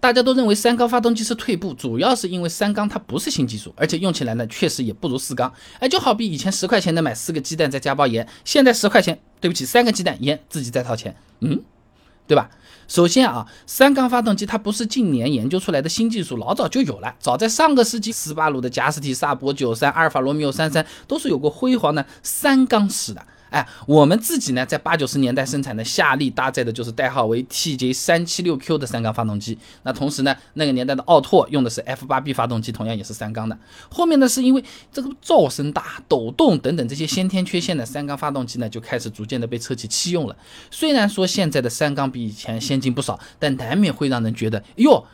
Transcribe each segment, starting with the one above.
大家都认为三缸发动机是退步，主要是因为三缸它不是新技术，而且用起来呢确实也不如四缸。哎，就好比以前十块钱能买四个鸡蛋再加包盐，现在十块钱，对不起，三个鸡蛋盐自己再掏钱，嗯，对吧？首先啊，三缸发动机它不是近年研究出来的新技术，老早就有了，早在上个世纪，斯巴鲁的贾斯提、萨博九三、阿尔法罗密欧三三都是有过辉煌的三缸史的。哎，我们自己呢，在八九十年代生产的夏利搭载的就是代号为 TJ 三七六 Q 的三缸发动机。那同时呢，那个年代的奥拓用的是 F 八 B 发动机，同样也是三缸的。后面呢，是因为这个噪声大、抖动等等这些先天缺陷的三缸发动机呢，就开始逐渐的被车企弃用了。虽然说现在的三缸比以前先进不少，但难免会让人觉得，哟，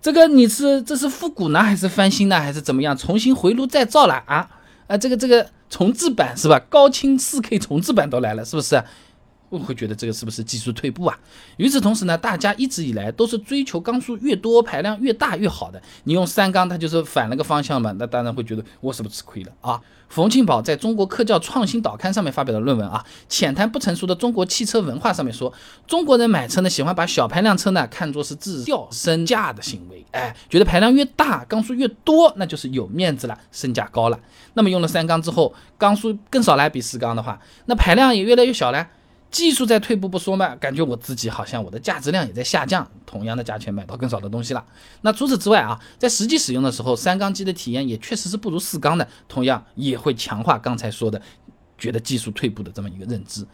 这个你是这是复古呢，还是翻新呢，还是怎么样，重新回炉再造了啊？啊，这个这个。重置版是吧？高清四 K 重置版都来了，是不是？会不会觉得这个是不是技术退步啊？与此同时呢，大家一直以来都是追求缸数越多、排量越大越好的。你用三缸，它就是反了个方向嘛？那当然会觉得我是不是吃亏了啊？冯庆宝在中国科教创新导刊上面发表的论文啊，浅谈不成熟的中国汽车文化上面说，中国人买车呢，喜欢把小排量车呢看作是自掉身价的行为，哎，觉得排量越大、缸数越多，那就是有面子了，身价高了。那么用了三缸之后，缸数更少了，比四缸的话，那排量也越来越小了。技术在退步不说嘛，感觉我自己好像我的价值量也在下降，同样的价钱买到更少的东西了。那除此之外啊，在实际使用的时候，三缸机的体验也确实是不如四缸的，同样也会强化刚才说的觉得技术退步的这么一个认知。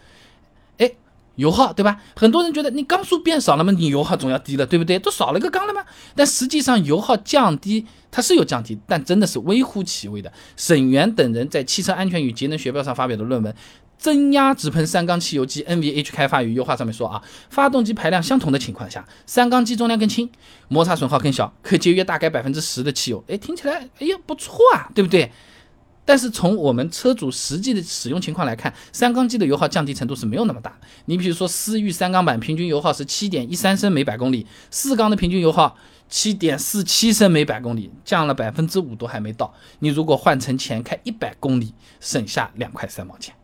哎，油耗对吧？很多人觉得你缸数变少了嘛，你油耗总要低了，对不对？都少了一个缸了吗？但实际上油耗降低它是有降低，但真的是微乎其微的。沈源等人在《汽车安全与节能学报》上发表的论文。增压直喷三缸汽油机 NVH 开发与优化上面说啊，发动机排量相同的情况下，三缸机重量更轻，摩擦损耗更小，可节约大概百分之十的汽油。哎，听起来哎呀不错啊，对不对？但是从我们车主实际的使用情况来看，三缸机的油耗降低程度是没有那么大。你比如说思域三缸版平均油耗是七点一三升每百公里，四缸的平均油耗七点四七升每百公里，降了百分之五都还没到。你如果换成前开一百公里，省下两块三毛钱。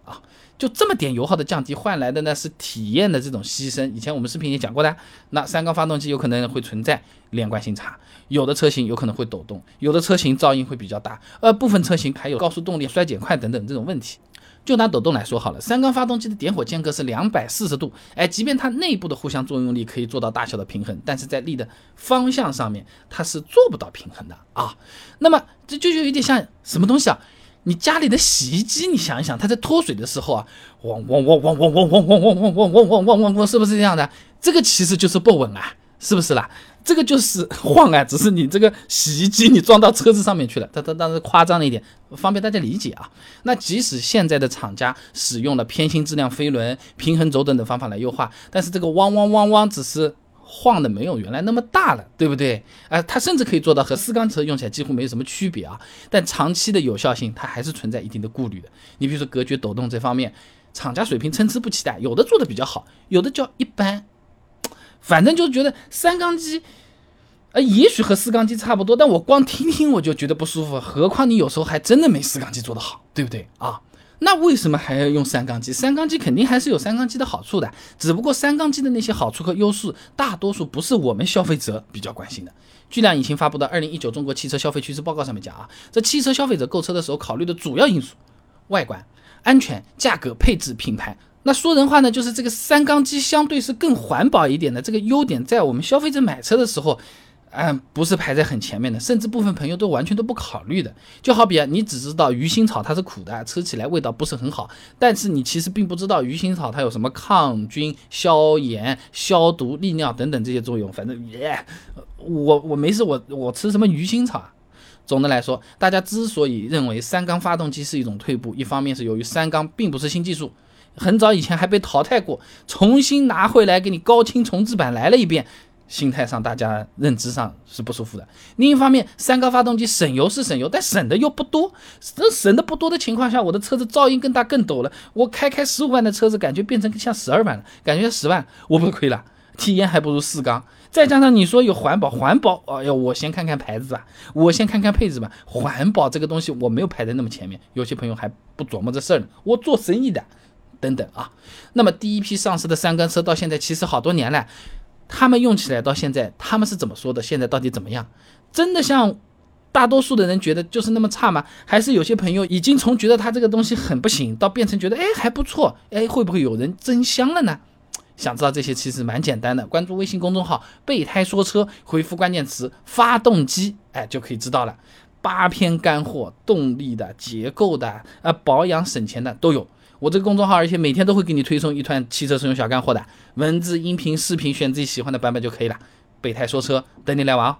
就这么点油耗的降低换来的呢是体验的这种牺牲。以前我们视频也讲过的，那三缸发动机有可能会存在连贯性差，有的车型有可能会抖动，有的车型噪音会比较大，呃，部分车型还有高速动力衰减快等等这种问题。就拿抖动来说好了，三缸发动机的点火间隔是两百四十度，哎，即便它内部的互相作用力可以做到大小的平衡，但是在力的方向上面它是做不到平衡的啊。那么这就就有点像什么东西啊？你家里的洗衣机，你想一想，它在脱水的时候啊，汪汪汪汪汪汪汪汪汪汪汪汪汪汪汪，是不是这样的？这个其实就是不稳啊，是不是啦？这个就是晃啊，只是你这个洗衣机你装到车子上面去了，它它当然夸张了一点，方便大家理解啊。那即使现在的厂家使用了偏心质量飞轮、平衡轴等等方法来优化，但是这个汪汪汪汪只是。晃的没有原来那么大了，对不对？啊，它甚至可以做到和四缸车用起来几乎没有什么区别啊。但长期的有效性，它还是存在一定的顾虑的。你比如说隔绝抖动这方面，厂家水平参差不齐的，有的做的比较好，有的叫一般。反正就是觉得三缸机，呃，也许和四缸机差不多，但我光听听我就觉得不舒服，何况你有时候还真的没四缸机做得好，对不对啊？那为什么还要用三缸机？三缸机肯定还是有三缸机的好处的，只不过三缸机的那些好处和优势，大多数不是我们消费者比较关心的。巨量引擎发布的《二零一九中国汽车消费趋势报告》上面讲啊，这汽车消费者购车的时候考虑的主要因素，外观、安全、价格、配置、品牌。那说人话呢，就是这个三缸机相对是更环保一点的，这个优点在我们消费者买车的时候。嗯，不是排在很前面的，甚至部分朋友都完全都不考虑的。就好比啊，你只知道鱼腥草它是苦的，吃起来味道不是很好，但是你其实并不知道鱼腥草它有什么抗菌、消炎、消毒、利尿等等这些作用。反正耶，我我没事，我我吃什么鱼腥草啊？总的来说，大家之所以认为三缸发动机是一种退步，一方面是由于三缸并不是新技术，很早以前还被淘汰过，重新拿回来给你高清重置版来了一遍。心态上，大家认知上是不舒服的。另一方面，三缸发动机省油是省油，但省的又不多。这省的不多的情况下，我的车子噪音更大更抖了。我开开十五万的车子，感觉变成像十二万了，感觉十万我不亏了，体验还不如四缸。再加上你说有环保，环保，哎呦，我先看看牌子吧，我先看看配置吧。环保这个东西我没有排在那么前面，有些朋友还不琢磨这事儿呢。我做生意的，等等啊。那么第一批上市的三缸车到现在其实好多年了。他们用起来到现在，他们是怎么说的？现在到底怎么样？真的像大多数的人觉得就是那么差吗？还是有些朋友已经从觉得它这个东西很不行，到变成觉得哎还不错，哎会不会有人真香了呢？想知道这些其实蛮简单的，关注微信公众号“备胎说车”，回复关键词“发动机”，哎就可以知道了。八篇干货，动力的、结构的、啊保养省钱的都有。我这个公众号，而且每天都会给你推送一段汽车使用小干货的文字、音频、视频，选自己喜欢的版本就可以了。备胎说车，等你来玩哦。